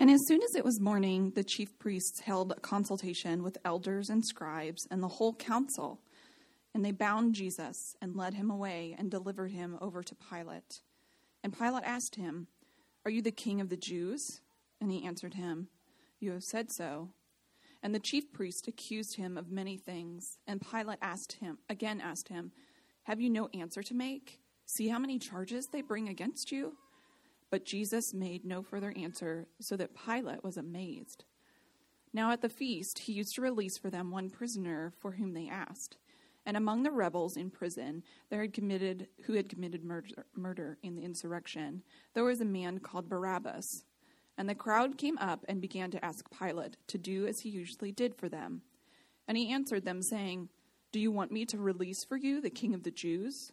And as soon as it was morning, the chief priests held a consultation with elders and scribes and the whole council. And they bound Jesus and led him away and delivered him over to Pilate. And Pilate asked him, Are you the king of the Jews? And he answered him, You have said so. And the chief priest accused him of many things. And Pilate asked him, again asked him, Have you no answer to make? See how many charges they bring against you? But Jesus made no further answer, so that Pilate was amazed. Now at the feast, he used to release for them one prisoner for whom they asked. And among the rebels in prison, there had committed who had committed murder, murder in the insurrection, there was a man called Barabbas. And the crowd came up and began to ask Pilate to do as he usually did for them. And he answered them, saying, Do you want me to release for you the king of the Jews?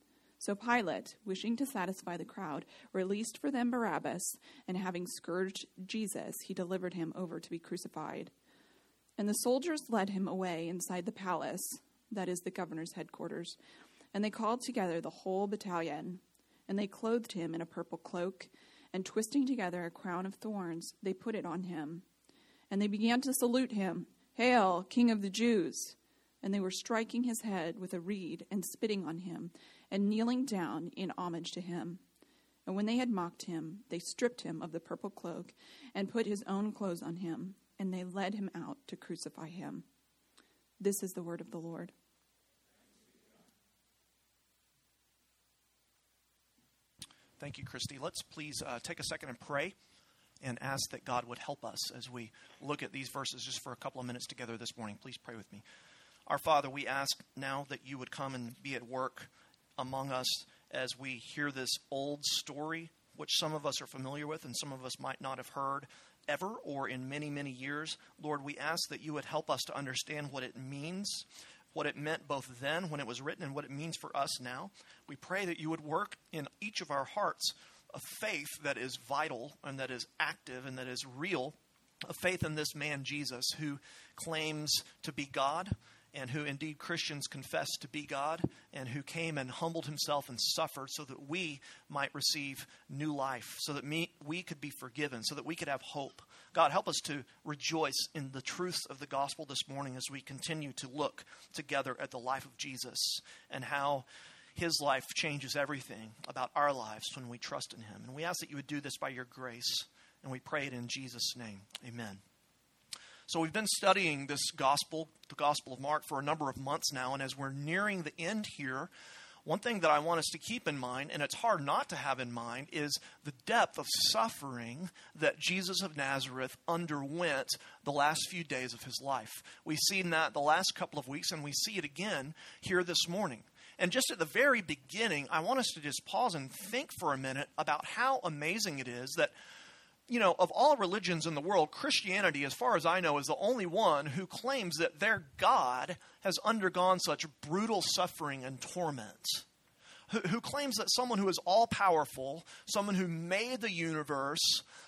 So Pilate, wishing to satisfy the crowd, released for them Barabbas, and having scourged Jesus, he delivered him over to be crucified. And the soldiers led him away inside the palace, that is the governor's headquarters, and they called together the whole battalion. And they clothed him in a purple cloak, and twisting together a crown of thorns, they put it on him and they began to salute him Hail, King of the Jews! And they were striking his head with a reed and spitting on him and kneeling down in homage to him. And when they had mocked him, they stripped him of the purple cloak and put his own clothes on him, and they led him out to crucify him. This is the word of the Lord. Thank you, Christy. Let's please uh, take a second and pray and ask that God would help us as we look at these verses just for a couple of minutes together this morning. Please pray with me. Our Father, we ask now that you would come and be at work among us as we hear this old story, which some of us are familiar with and some of us might not have heard ever or in many, many years. Lord, we ask that you would help us to understand what it means, what it meant both then when it was written and what it means for us now. We pray that you would work in each of our hearts a faith that is vital and that is active and that is real, a faith in this man Jesus who claims to be God and who indeed Christians confess to be God and who came and humbled himself and suffered so that we might receive new life, so that me, we could be forgiven, so that we could have hope. God, help us to rejoice in the truths of the gospel this morning as we continue to look together at the life of Jesus and how his life changes everything about our lives when we trust in Him. And we ask that you would do this by your grace, and we pray it in Jesus' name. Amen. So, we've been studying this gospel, the Gospel of Mark, for a number of months now, and as we're nearing the end here, one thing that I want us to keep in mind, and it's hard not to have in mind, is the depth of suffering that Jesus of Nazareth underwent the last few days of his life. We've seen that the last couple of weeks, and we see it again here this morning. And just at the very beginning, I want us to just pause and think for a minute about how amazing it is that, you know, of all religions in the world, Christianity, as far as I know, is the only one who claims that their God has undergone such brutal suffering and torment who, claims that someone who is all powerful, someone who made the universe,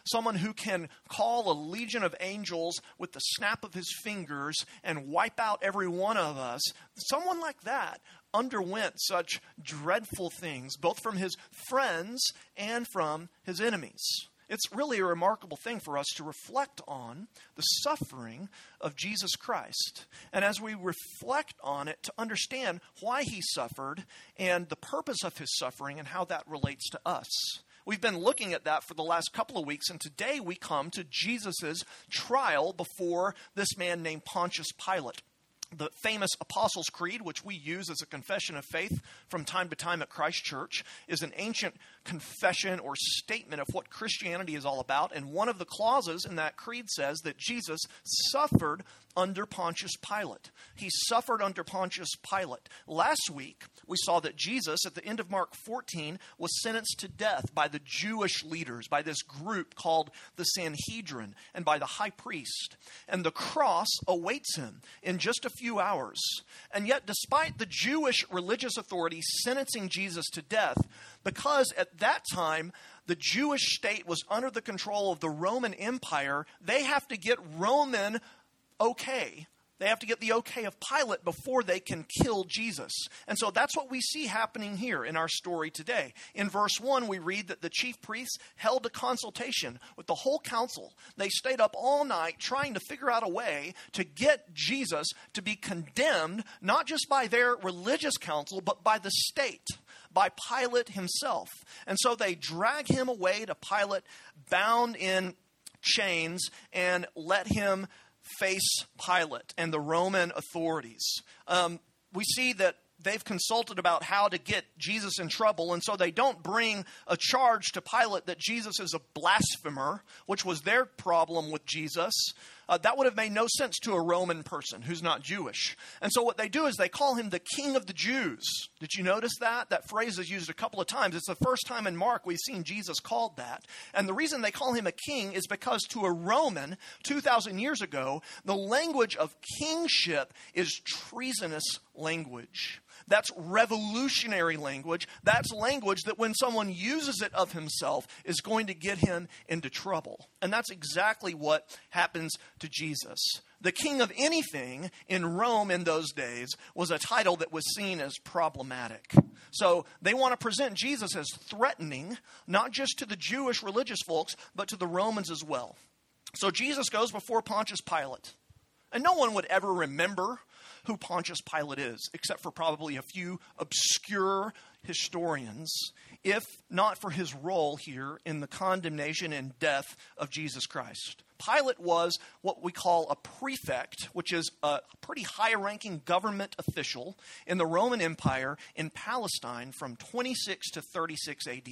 someone who can call a legion of angels with the snap of his fingers and wipe out every one of us, someone like that underwent such dreadful things, both from his friends and from his enemies. It's really a remarkable thing for us to reflect on the suffering of Jesus Christ. And as we reflect on it, to understand why he suffered and the purpose of his suffering and how that relates to us. We've been looking at that for the last couple of weeks, and today we come to Jesus' trial before this man named Pontius Pilate. The famous Apostles' Creed, which we use as a confession of faith from time to time at Christ Church, is an ancient confession or statement of what Christianity is all about. And one of the clauses in that creed says that Jesus suffered under Pontius Pilate. He suffered under Pontius Pilate. Last week, we saw that Jesus, at the end of Mark 14, was sentenced to death by the Jewish leaders, by this group called the Sanhedrin, and by the high priest. And the cross awaits him in just a few hours. And yet, despite the Jewish religious authorities sentencing Jesus to death, because at that time, the Jewish state was under the control of the Roman Empire, they have to get Roman okay. They have to get the okay of Pilate before they can kill Jesus. And so that's what we see happening here in our story today. In verse 1, we read that the chief priests held a consultation with the whole council. They stayed up all night trying to figure out a way to get Jesus to be condemned, not just by their religious council, but by the state by Pilate himself. And so they drag him away to Pilate, bound in chains, and let him face Pilate and the Roman authorities. Um, we see that they've consulted about how to get Jesus in trouble, and so they don't bring a charge to Pilate that Jesus is a blasphemer, which was their problem with Jesus. Uh, that would have made no sense to a Roman person who's not Jewish. And so what they do is they call him the King of the Jews. Did you notice that? That phrase is used a couple of times. It's the first time in Mark we've seen Jesus called that. And the reason they call him a king is because to a Roman 2,000 years ago, the language of kingship is treasonous language. That's revolutionary language. That's language that when someone uses it of himself is going to get him into trouble. And that's exactly what happens to Jesus. The king of anything in Rome in those days was a title that was seen as problematic. So they want to present Jesus as threatening, not just to the Jewish religious folks, but to the Romans as well. So Jesus goes before Pontius Pilate. And no one would ever remember who Pontius Pilate is, except for probably a few obscure historians, if not for his role here in the condemnation and death of Jesus Christ. Pilate was what we call a prefect, which is a pretty high ranking government official in the Roman Empire in Palestine from 26 to 36 AD.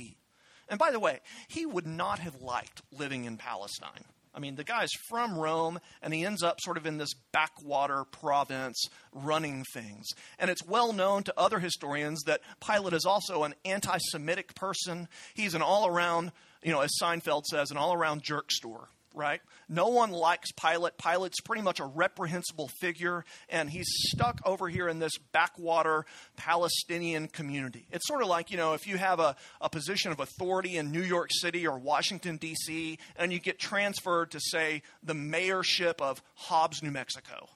And by the way, he would not have liked living in Palestine. I mean, the guy's from Rome, and he ends up sort of in this backwater province running things. And it's well known to other historians that Pilate is also an anti Semitic person. He's an all around, you know, as Seinfeld says, an all around jerk store right? No one likes Pilate. Pilate's pretty much a reprehensible figure, and he's stuck over here in this backwater Palestinian community. It's sort of like, you know, if you have a, a position of authority in New York City or Washington, D.C., and you get transferred to, say, the mayorship of Hobbs, New Mexico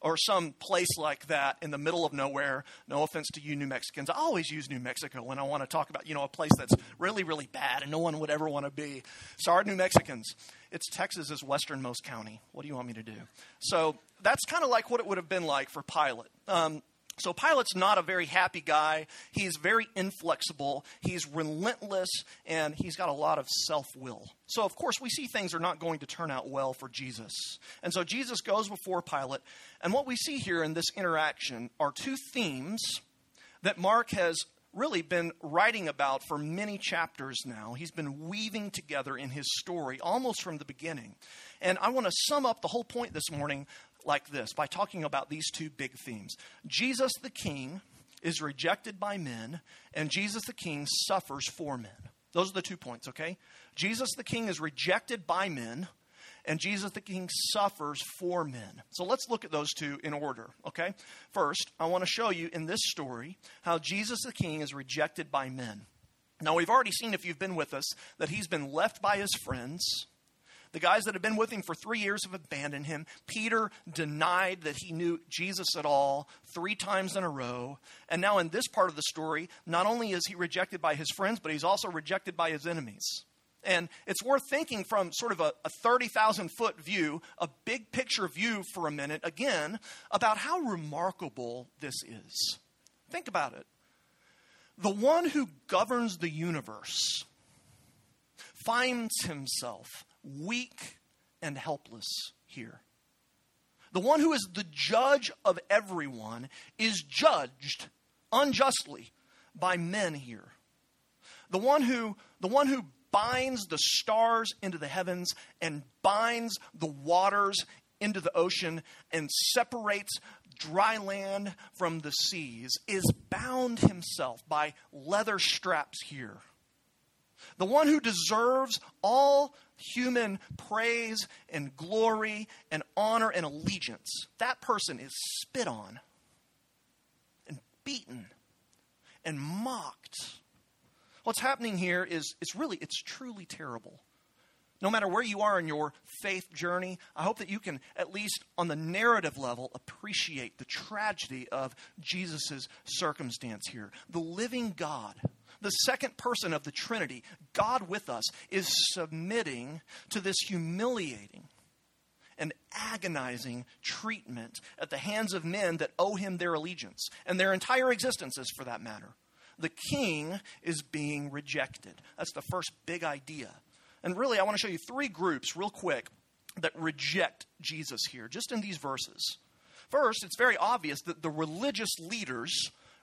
or some place like that in the middle of nowhere. No offense to you, New Mexicans. I always use New Mexico when I want to talk about, you know, a place that's really, really bad and no one would ever want to be. Sorry, New Mexicans. It's Texas's westernmost county. What do you want me to do? So that's kind of like what it would have been like for Pilate. Um, so Pilate's not a very happy guy. He's very inflexible. He's relentless, and he's got a lot of self will. So, of course, we see things are not going to turn out well for Jesus. And so Jesus goes before Pilate, and what we see here in this interaction are two themes that Mark has really been writing about for many chapters now. He's been weaving together in his story almost from the beginning. And I want to sum up the whole point this morning like this by talking about these two big themes. Jesus the King is rejected by men, and Jesus the King suffers for men. Those are the two points, okay? Jesus the King is rejected by men, and Jesus the King suffers for men. So let's look at those two in order, okay? First, I want to show you in this story how Jesus the King is rejected by men. Now, we've already seen, if you've been with us, that he's been left by his friends the guys that have been with him for three years have abandoned him. Peter denied that he knew Jesus at all three times in a row. And now, in this part of the story, not only is he rejected by his friends, but he's also rejected by his enemies. And it's worth thinking from sort of a, a 30,000 foot view, a big picture view for a minute, again, about how remarkable this is. Think about it. The one who governs the universe finds himself weak and helpless here. the one who is the judge of everyone, is judged unjustly by men here. The one who, the one who binds the stars into the heavens and binds the waters into the ocean and separates dry land from the seas is bound himself by leather straps here. The one who deserves all human praise and glory and honor and allegiance, that person is spit on and beaten and mocked. What's happening here is it's really, it's truly terrible. No matter where you are in your faith journey, I hope that you can, at least on the narrative level, appreciate the tragedy of Jesus' circumstance here. The living God, the second person of the Trinity, God with us, is submitting to this humiliating and agonizing treatment at the hands of men that owe him their allegiance and their entire existences for that matter. The king is being rejected. That's the first big idea. And really, I want to show you three groups, real quick, that reject Jesus here, just in these verses. First, it's very obvious that the religious leaders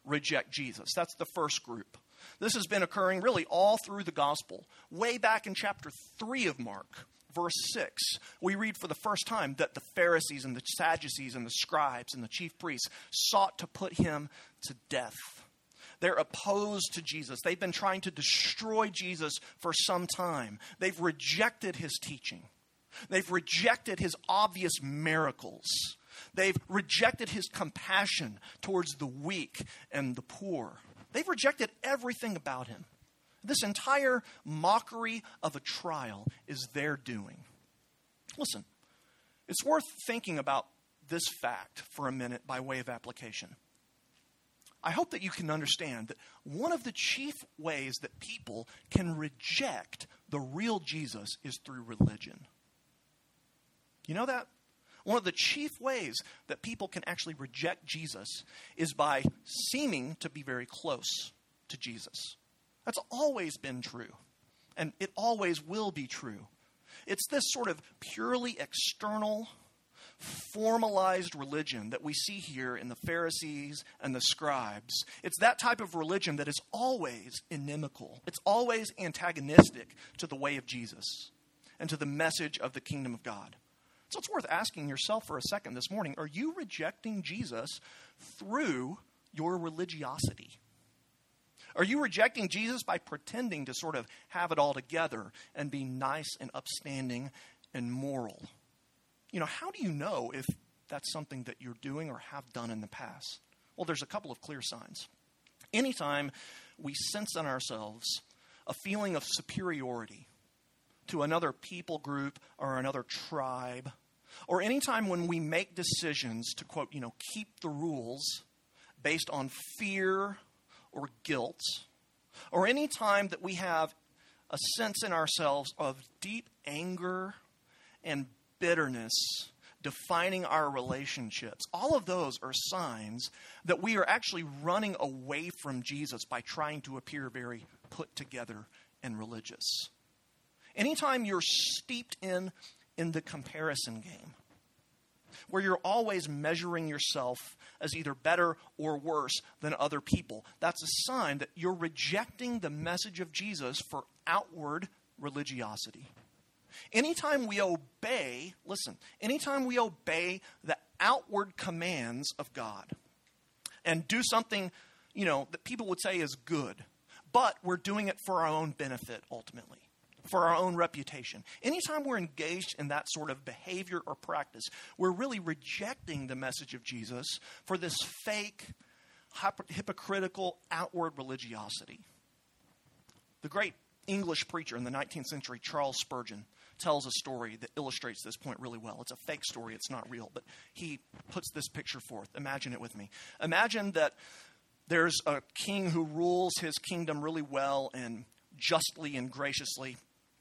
reject Jesus. That's the first group. This has been occurring really all through the gospel. Way back in chapter 3 of Mark, verse 6, we read for the first time that the Pharisees and the Sadducees and the scribes and the chief priests sought to put him to death. They're opposed to Jesus. They've been trying to destroy Jesus for some time. They've rejected his teaching, they've rejected his obvious miracles. They've rejected his compassion towards the weak and the poor. They've rejected everything about him. This entire mockery of a trial is their doing. Listen, it's worth thinking about this fact for a minute by way of application. I hope that you can understand that one of the chief ways that people can reject the real Jesus is through religion. You know that? One of the chief ways that people can actually reject Jesus is by seeming to be very close to Jesus. That's always been true, and it always will be true. It's this sort of purely external, formalized religion that we see here in the Pharisees and the scribes. It's that type of religion that is always inimical, it's always antagonistic to the way of Jesus and to the message of the kingdom of God. So it's worth asking yourself for a second this morning are you rejecting Jesus through your religiosity? Are you rejecting Jesus by pretending to sort of have it all together and be nice and upstanding and moral? You know, how do you know if that's something that you're doing or have done in the past? Well, there's a couple of clear signs. Anytime we sense in ourselves a feeling of superiority to another people group or another tribe or anytime when we make decisions to, quote, you know, keep the rules based on fear or guilt, or any time that we have a sense in ourselves of deep anger and bitterness defining our relationships, all of those are signs that we are actually running away from Jesus by trying to appear very put together and religious. Anytime you're steeped in in the comparison game, where you're always measuring yourself as either better or worse than other people. That's a sign that you're rejecting the message of Jesus for outward religiosity. Anytime we obey, listen, anytime we obey the outward commands of God and do something, you know, that people would say is good, but we're doing it for our own benefit ultimately for our own reputation. Anytime we're engaged in that sort of behavior or practice, we're really rejecting the message of Jesus for this fake, hypocritical, outward religiosity. The great English preacher in the 19th century, Charles Spurgeon, tells a story that illustrates this point really well. It's a fake story, it's not real, but he puts this picture forth. Imagine it with me. Imagine that there's a king who rules his kingdom really well and justly and graciously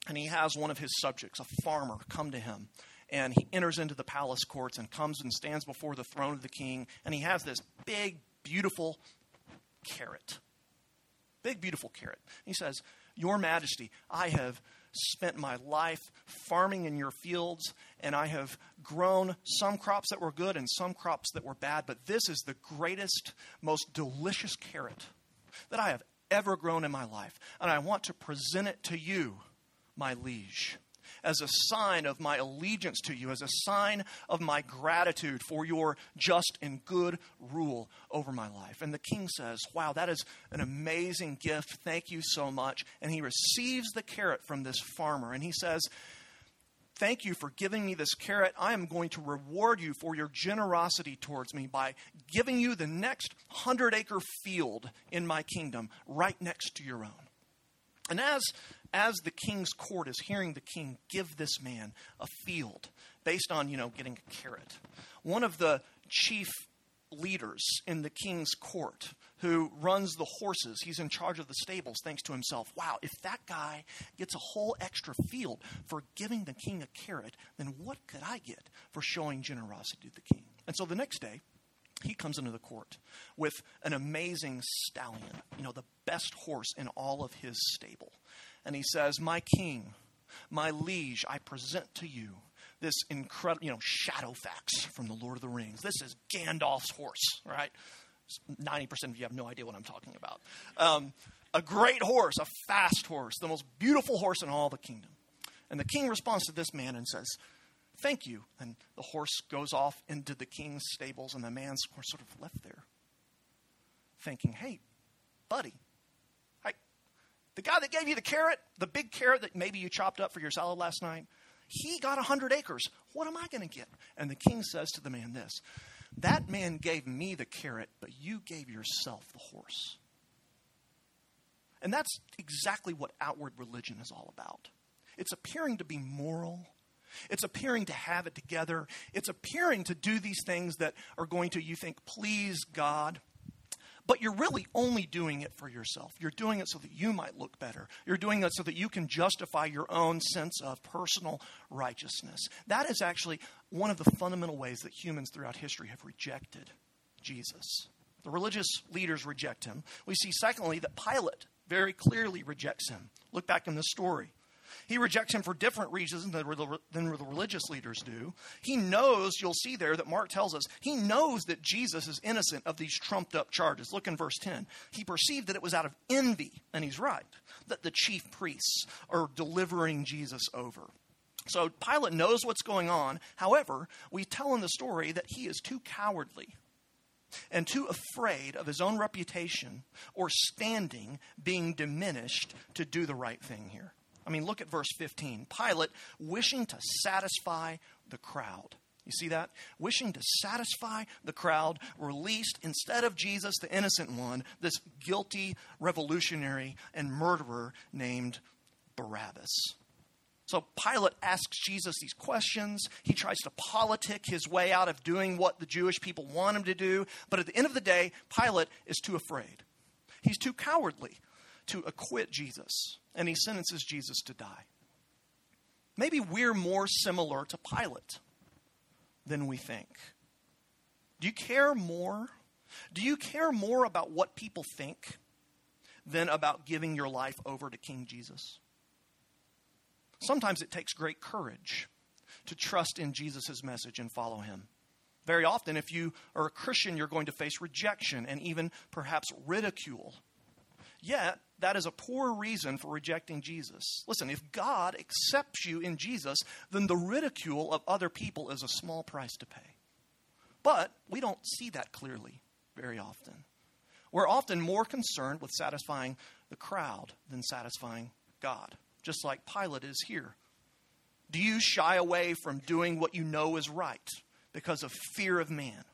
and he has one of his subjects, a farmer, come to him. And he enters into the palace courts and comes and stands before the throne of the king. And he has this big, beautiful carrot. Big, beautiful carrot. He says, Your Majesty, I have spent my life farming in your fields, and I have grown some crops that were good and some crops that were bad, but this is the greatest, most delicious carrot that I have ever grown in my life. And I want to present it to you, my liege as a sign of my allegiance to you, as a sign of my gratitude for your just and good rule over my life. And the king says, Wow, that is an amazing gift. Thank you so much. And he receives the carrot from this farmer and he says, Thank you for giving me this carrot. I am going to reward you for your generosity towards me by giving you the next hundred acre field in my kingdom right next to your own. And as as the king's court is hearing the king give this man a field based on, you know, getting a carrot, one of the chief leaders in the king's court who runs the horses, he's in charge of the stables, thinks to himself, wow, if that guy gets a whole extra field for giving the king a carrot, then what could I get for showing generosity to the king? And so the next day, he comes into the court with an amazing stallion, you know, the best horse in all of his stable and he says, My king, my liege, I present to you this incredible, you know, Shadowfax from the Lord of the Rings. This is Gandalf's horse, right? 90% of you have no idea what I'm talking about. Um, a great horse, a fast horse, the most beautiful horse in all the kingdom. And the king responds to this man and says, Thank you. And the horse goes off into the king's stables, and the man's sort of left there, thinking, Hey, buddy, the guy that gave you the carrot, the big carrot that maybe you chopped up for your salad last night, he got a 100 acres. What am I going to get? And the king says to the man this That man gave me the carrot, but you gave yourself the horse. And that's exactly what outward religion is all about. It's appearing to be moral. It's appearing to have it together. It's appearing to do these things that are going to, you think, please God but you're really only doing it for yourself. You're doing it so that you might look better. You're doing it so that you can justify your own sense of personal righteousness. That is actually one of the fundamental ways that humans throughout history have rejected Jesus. The religious leaders reject him. We see, secondly, that Pilate very clearly rejects him. Look back in the story. He rejects him for different reasons than the religious leaders do. He knows, you'll see there that Mark tells us, he knows that Jesus is innocent of these trumped up charges. Look in verse 10. He perceived that it was out of envy, and he's right, that the chief priests are delivering Jesus over. So Pilate knows what's going on. However, we tell in the story that he is too cowardly and too afraid of his own reputation or standing being diminished to do the right thing here. I mean, look at verse 15. Pilate, wishing to satisfy the crowd. You see that? Wishing to satisfy the crowd, released instead of Jesus, the innocent one, this guilty revolutionary and murderer named Barabbas. So Pilate asks Jesus these questions. He tries to politic his way out of doing what the Jewish people want him to do. But at the end of the day, Pilate is too afraid. He's too cowardly to acquit Jesus and he sentences Jesus to die. Maybe we're more similar to Pilate than we think. Do you care more? Do you care more about what people think than about giving your life over to King Jesus? Sometimes it takes great courage to trust in Jesus' message and follow him. Very often, if you are a Christian, you're going to face rejection and even perhaps ridicule. Yet, that is a poor reason for rejecting Jesus. Listen, if God accepts you in Jesus, then the ridicule of other people is a small price to pay. But we don't see that clearly very often. We're often more concerned with satisfying the crowd than satisfying God, just like Pilate is here. Do you shy away from doing what you know is right because of fear of man?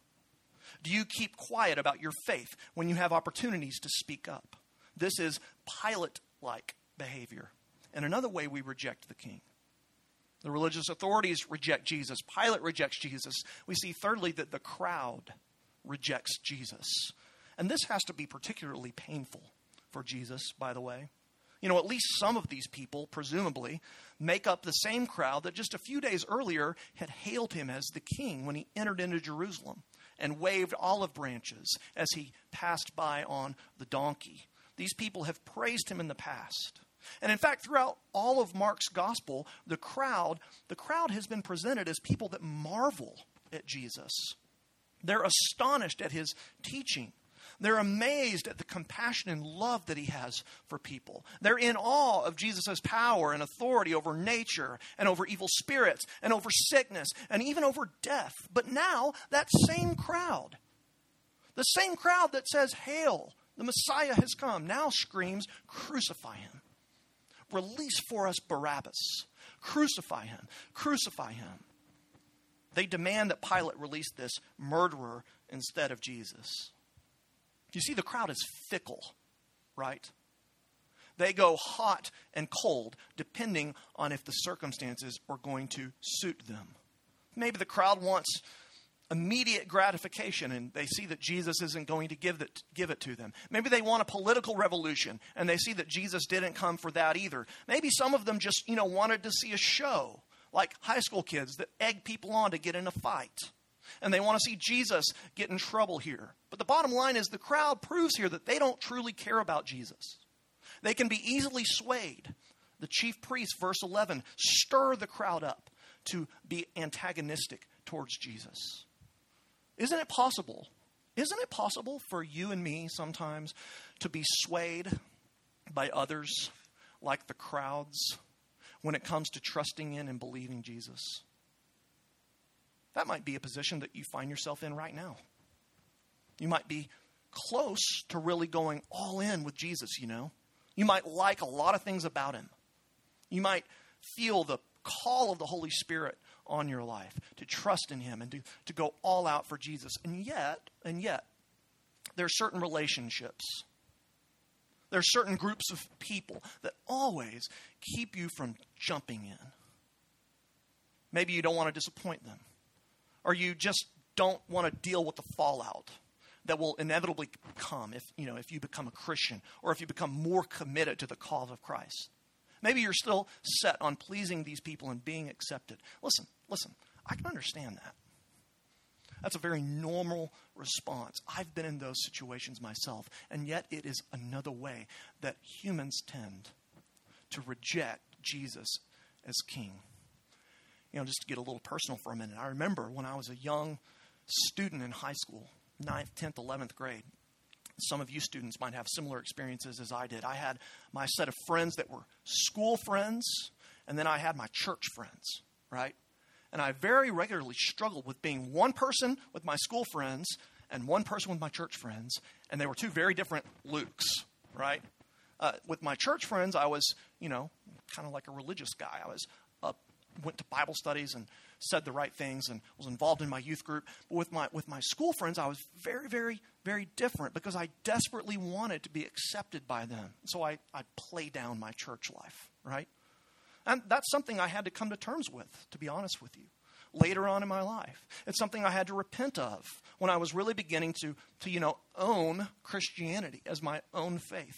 Do you keep quiet about your faith when you have opportunities to speak up? This is Pilate like behavior. And another way we reject the king. The religious authorities reject Jesus. Pilate rejects Jesus. We see, thirdly, that the crowd rejects Jesus. And this has to be particularly painful for Jesus, by the way. You know, at least some of these people, presumably, make up the same crowd that just a few days earlier had hailed him as the king when he entered into Jerusalem and waved olive branches as he passed by on the donkey. These people have praised him in the past. And in fact, throughout all of Mark's gospel, the crowd, the crowd has been presented as people that marvel at Jesus. They're astonished at his teaching. They're amazed at the compassion and love that he has for people. They're in awe of Jesus' power and authority over nature and over evil spirits and over sickness and even over death. But now, that same crowd, the same crowd that says, Hail, the Messiah has come, now screams, Crucify him. Release for us Barabbas. Crucify him. Crucify him. They demand that Pilate release this murderer instead of Jesus. You see, the crowd is fickle, right? They go hot and cold depending on if the circumstances are going to suit them. Maybe the crowd wants immediate gratification and they see that Jesus isn't going to give it, give it to them. Maybe they want a political revolution and they see that Jesus didn't come for that either. Maybe some of them just, you know, wanted to see a show, like high school kids that egg people on to get in a fight. And they want to see Jesus get in trouble here. But the bottom line is the crowd proves here that they don't truly care about Jesus. They can be easily swayed. The chief priests, verse 11, stir the crowd up to be antagonistic towards Jesus. Isn't it possible? Isn't it possible for you and me sometimes to be swayed by others like the crowds when it comes to trusting in and believing Jesus? That might be a position that you find yourself in right now. You might be close to really going all in with Jesus, you know. You might like a lot of things about him. You might feel the call of the Holy Spirit on your life, to trust in Him and to, to go all out for Jesus. And yet, and yet, there are certain relationships, there are certain groups of people that always keep you from jumping in. Maybe you don't want to disappoint them, or you just don't want to deal with the fallout that will inevitably come if you know if you become a Christian or if you become more committed to the cause of Christ. Maybe you're still set on pleasing these people and being accepted. Listen, listen, I can understand that. That's a very normal response. I've been in those situations myself, and yet it is another way that humans tend to reject Jesus as king. You know, just to get a little personal for a minute, I remember when I was a young student in high school, 9th, 10th, 11th grade, some of you students might have similar experiences as I did. I had my set of friends that were school friends, and then I had my church friends, right? And I very regularly struggled with being one person with my school friends and one person with my church friends, and they were two very different Lukes, right? Uh, with my church friends, I was, you know, kind of like a religious guy. I was up, went to Bible studies and said the right things and was involved in my youth group. But with my, with my school friends, I was very, very, very different because I desperately wanted to be accepted by them. So I, I play down my church life, right? And that's something I had to come to terms with, to be honest with you, later on in my life. It's something I had to repent of when I was really beginning to, to you know, own Christianity as my own faith.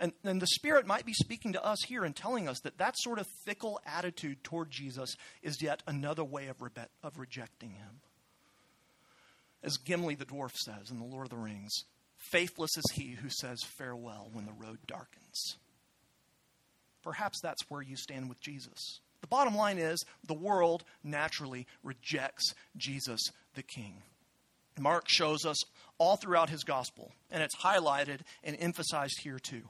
And, and the Spirit might be speaking to us here and telling us that that sort of fickle attitude toward Jesus is yet another way of, rebe- of rejecting him. As Gimli the dwarf says in The Lord of the Rings, faithless is he who says farewell when the road darkens. Perhaps that's where you stand with Jesus. The bottom line is the world naturally rejects Jesus the King. Mark shows us all throughout his gospel, and it's highlighted and emphasized here too.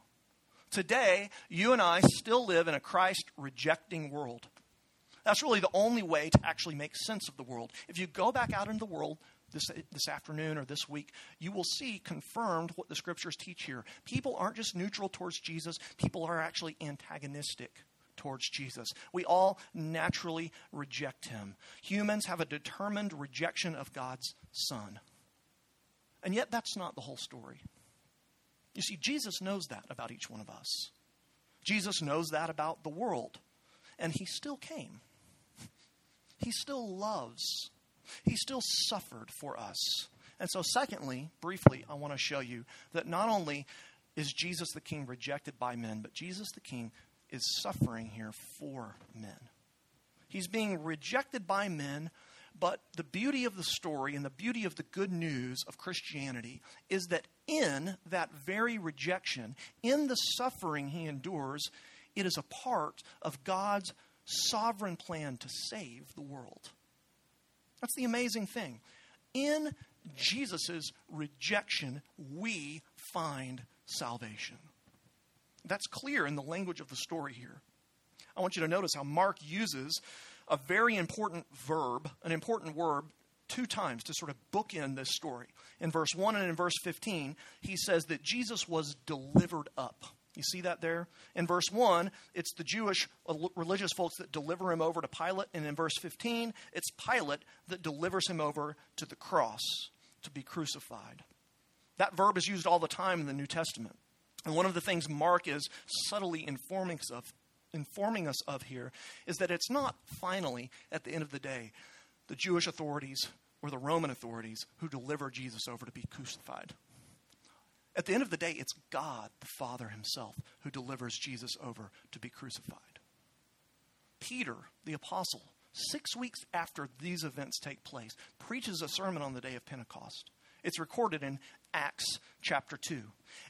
Today, you and I still live in a Christ rejecting world. That's really the only way to actually make sense of the world. If you go back out into the world this, this afternoon or this week, you will see confirmed what the scriptures teach here. People aren't just neutral towards Jesus, people are actually antagonistic towards Jesus. We all naturally reject him. Humans have a determined rejection of God's Son. And yet, that's not the whole story. You see, Jesus knows that about each one of us. Jesus knows that about the world. And he still came. He still loves. He still suffered for us. And so, secondly, briefly, I want to show you that not only is Jesus the King rejected by men, but Jesus the King is suffering here for men. He's being rejected by men, But the beauty of the story and the beauty of the good news of Christianity is that in that very rejection, in the suffering he endures, it is a part of God's sovereign plan to save the world. That's the amazing thing. In Jesus' rejection, we find salvation. That's clear in the language of the story here. I want you to notice how Mark uses a very important verb, an important word, two times to sort of bookend this story. In verse 1 and in verse 15, he says that Jesus was delivered up. You see that there? In verse 1, it's the Jewish religious folks that deliver him over to Pilate. And in verse 15, it's Pilate that delivers him over to the cross to be crucified. That verb is used all the time in the New Testament. And one of the things Mark is subtly informing us of, informing us of here is that it's not finally, at the end of the day, the Jewish authorities or the Roman authorities who deliver Jesus over to be crucified. At the end of the day, it's God, the Father Himself, who delivers Jesus over to be crucified. Peter, the apostle, six weeks after these events take place, preaches a sermon on the day of Pentecost. It's recorded in Acts chapter 2.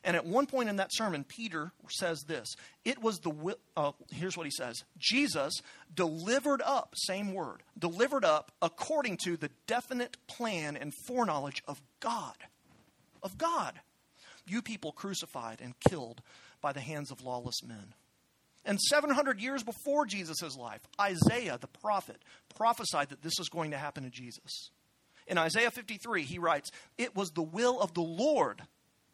And at one point in that sermon, Peter says this It was the, uh, here's what he says Jesus delivered up, same word, delivered up according to the definite plan and foreknowledge of God. Of God. You people crucified and killed by the hands of lawless men. And 700 years before Jesus' life, Isaiah, the prophet, prophesied that this was going to happen to Jesus. In Isaiah 53, he writes, It was the will of the Lord,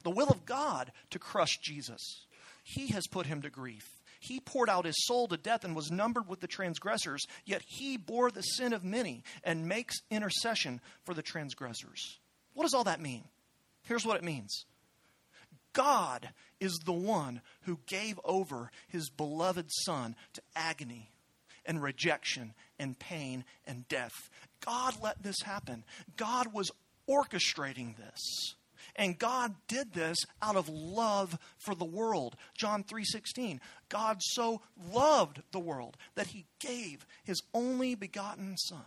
the will of God, to crush Jesus. He has put him to grief. He poured out his soul to death and was numbered with the transgressors, yet he bore the sin of many and makes intercession for the transgressors. What does all that mean? Here's what it means God is the one who gave over his beloved Son to agony and rejection and pain and death. God let this happen. God was orchestrating this. And God did this out of love for the world. John 3:16. God so loved the world that he gave his only begotten son,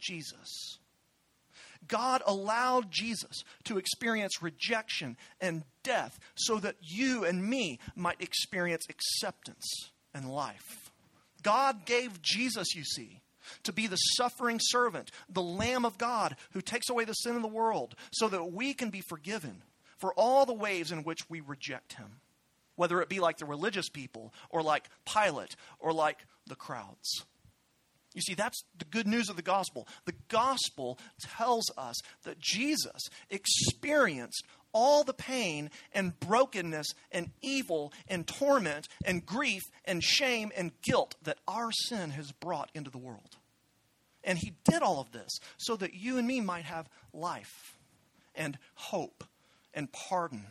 Jesus. God allowed Jesus to experience rejection and death so that you and me might experience acceptance and life. God gave Jesus, you see, to be the suffering servant, the Lamb of God who takes away the sin of the world, so that we can be forgiven for all the ways in which we reject him, whether it be like the religious people, or like Pilate, or like the crowds. You see, that's the good news of the gospel. The gospel tells us that Jesus experienced all the pain and brokenness and evil and torment and grief and shame and guilt that our sin has brought into the world. And he did all of this so that you and me might have life and hope and pardon.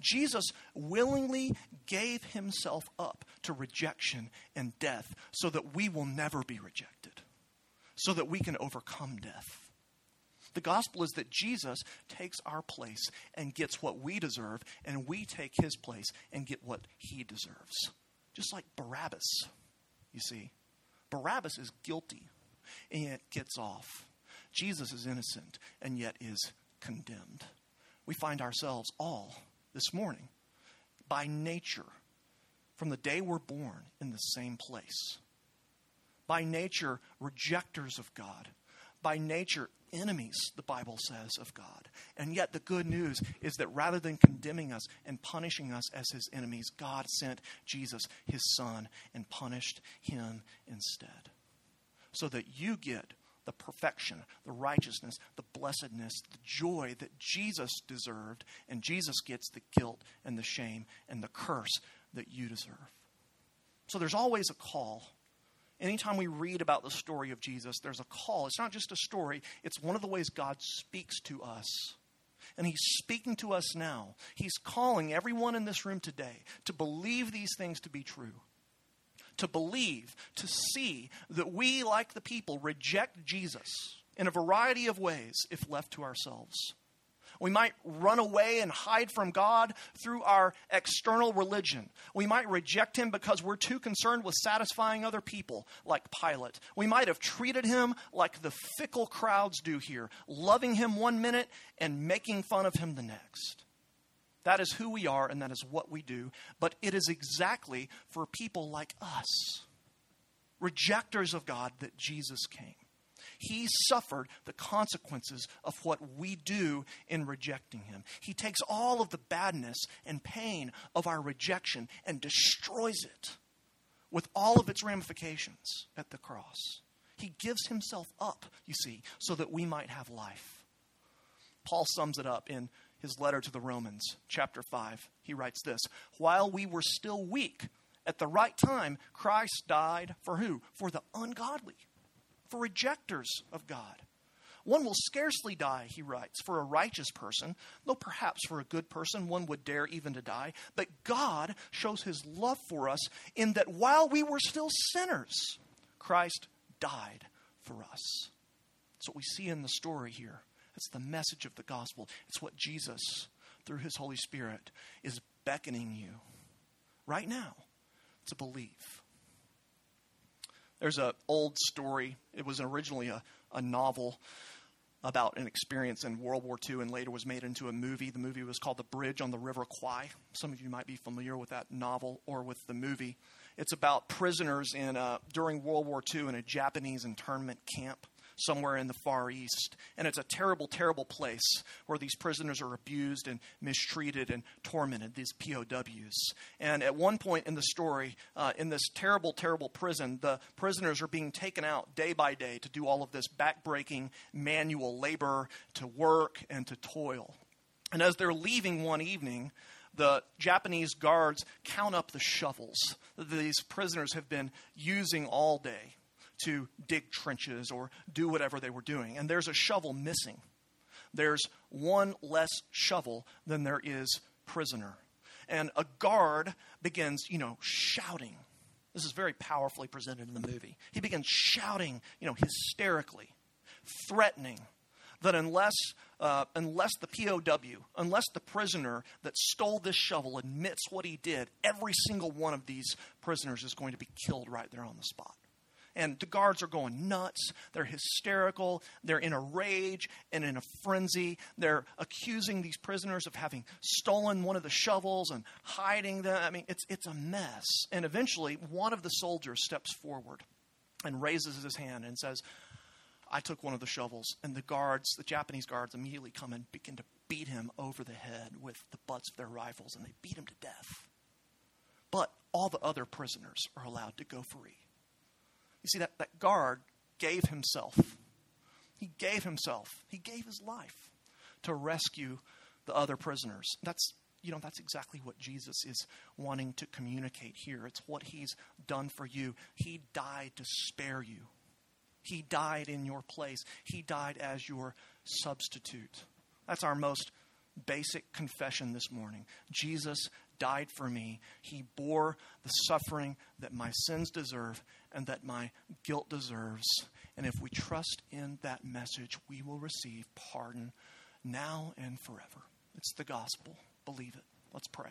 Jesus willingly gave himself up to rejection and death so that we will never be rejected, so that we can overcome death. The gospel is that Jesus takes our place and gets what we deserve, and we take his place and get what he deserves. Just like Barabbas, you see. Barabbas is guilty and yet gets off. Jesus is innocent and yet is condemned. We find ourselves all this morning by nature, from the day we're born, in the same place. By nature, rejectors of God. By nature, enemies, the Bible says, of God. And yet, the good news is that rather than condemning us and punishing us as his enemies, God sent Jesus, his son, and punished him instead so that you get the perfection, the righteousness, the blessedness, the joy that Jesus deserved, and Jesus gets the guilt and the shame and the curse that you deserve. So there's always a call. Anytime we read about the story of Jesus, there's a call. It's not just a story, it's one of the ways God speaks to us. And He's speaking to us now. He's calling everyone in this room today to believe these things to be true to believe, to see that we, like the people, reject Jesus in a variety of ways if left to ourselves. We might run away and hide from God through our external religion. We might reject him because we're too concerned with satisfying other people, like Pilate. We might have treated him like the fickle crowds do here, loving him one minute and making fun of him the next. That is who we are and that is what we do. But it is exactly for people like us, rejectors of God, that Jesus came. He suffered the consequences of what we do in rejecting Him. He takes all of the badness and pain of our rejection and destroys it with all of its ramifications at the cross. He gives Himself up, you see, so that we might have life. Paul sums it up in his letter to the Romans, chapter 5. He writes this While we were still weak, at the right time, Christ died for who? For the ungodly for rejectors of God. One will scarcely die, he writes, for a righteous person, though perhaps for a good person one would dare even to die. But God shows his love for us in that while we were still sinners, Christ died for us. That's what we see in the story here. It's the message of the gospel. It's what Jesus, through his Holy Spirit, is beckoning you right now to believe. There's an old story. It was originally a, a novel about an experience in World War II and later was made into a movie. The movie was called The Bridge on the River Kwai. Some of you might be familiar with that novel or with the movie. It's about prisoners in a, during World War II in a Japanese internment camp somewhere in the Far East. And it's a terrible, terrible place where these prisoners are abused and mistreated and tormented, these POWs. And at one point in the story, uh, in this terrible, terrible prison, the prisoners are being taken out day by day to do all of this backbreaking manual labor, to work, and to toil. And as they're leaving one evening, the Japanese guards count up the shovels that these prisoners have been using all day to dig trenches or do whatever they were doing. And there's a shovel missing. There's one less shovel than there is prisoner. And a guard begins, you know, shouting. This is very powerfully presented in the movie. He begins shouting, you know, hysterically, threatening that unless, uh, unless the POW, unless the prisoner that stole this shovel admits what he did, every single one of these prisoners is going to be killed right there on the spot and the guards are going nuts. They're hysterical. They're in a rage and in a frenzy. They're accusing these prisoners of having stolen one of the shovels and hiding them. I mean, it's, it's a mess. And eventually, one of the soldiers steps forward and raises his hand and says, I took one of the shovels. And the guards, the Japanese guards, immediately come and begin to beat him over the head with the butts of their rifles, and they beat him to death. But all the other prisoners are allowed to go free. You see, that, that guard gave himself. He gave himself. He gave his life to rescue the other prisoners. That's you know that's exactly what Jesus is wanting to communicate here. It's what he's done for you. He died to spare you. He died in your place. He died as your substitute. That's our most basic confession this morning. Jesus died for me. He bore the suffering that my sins deserve and that my guilt deserves. And if we trust in that message, we will receive pardon now and forever. It's the gospel. Believe it. Let's pray.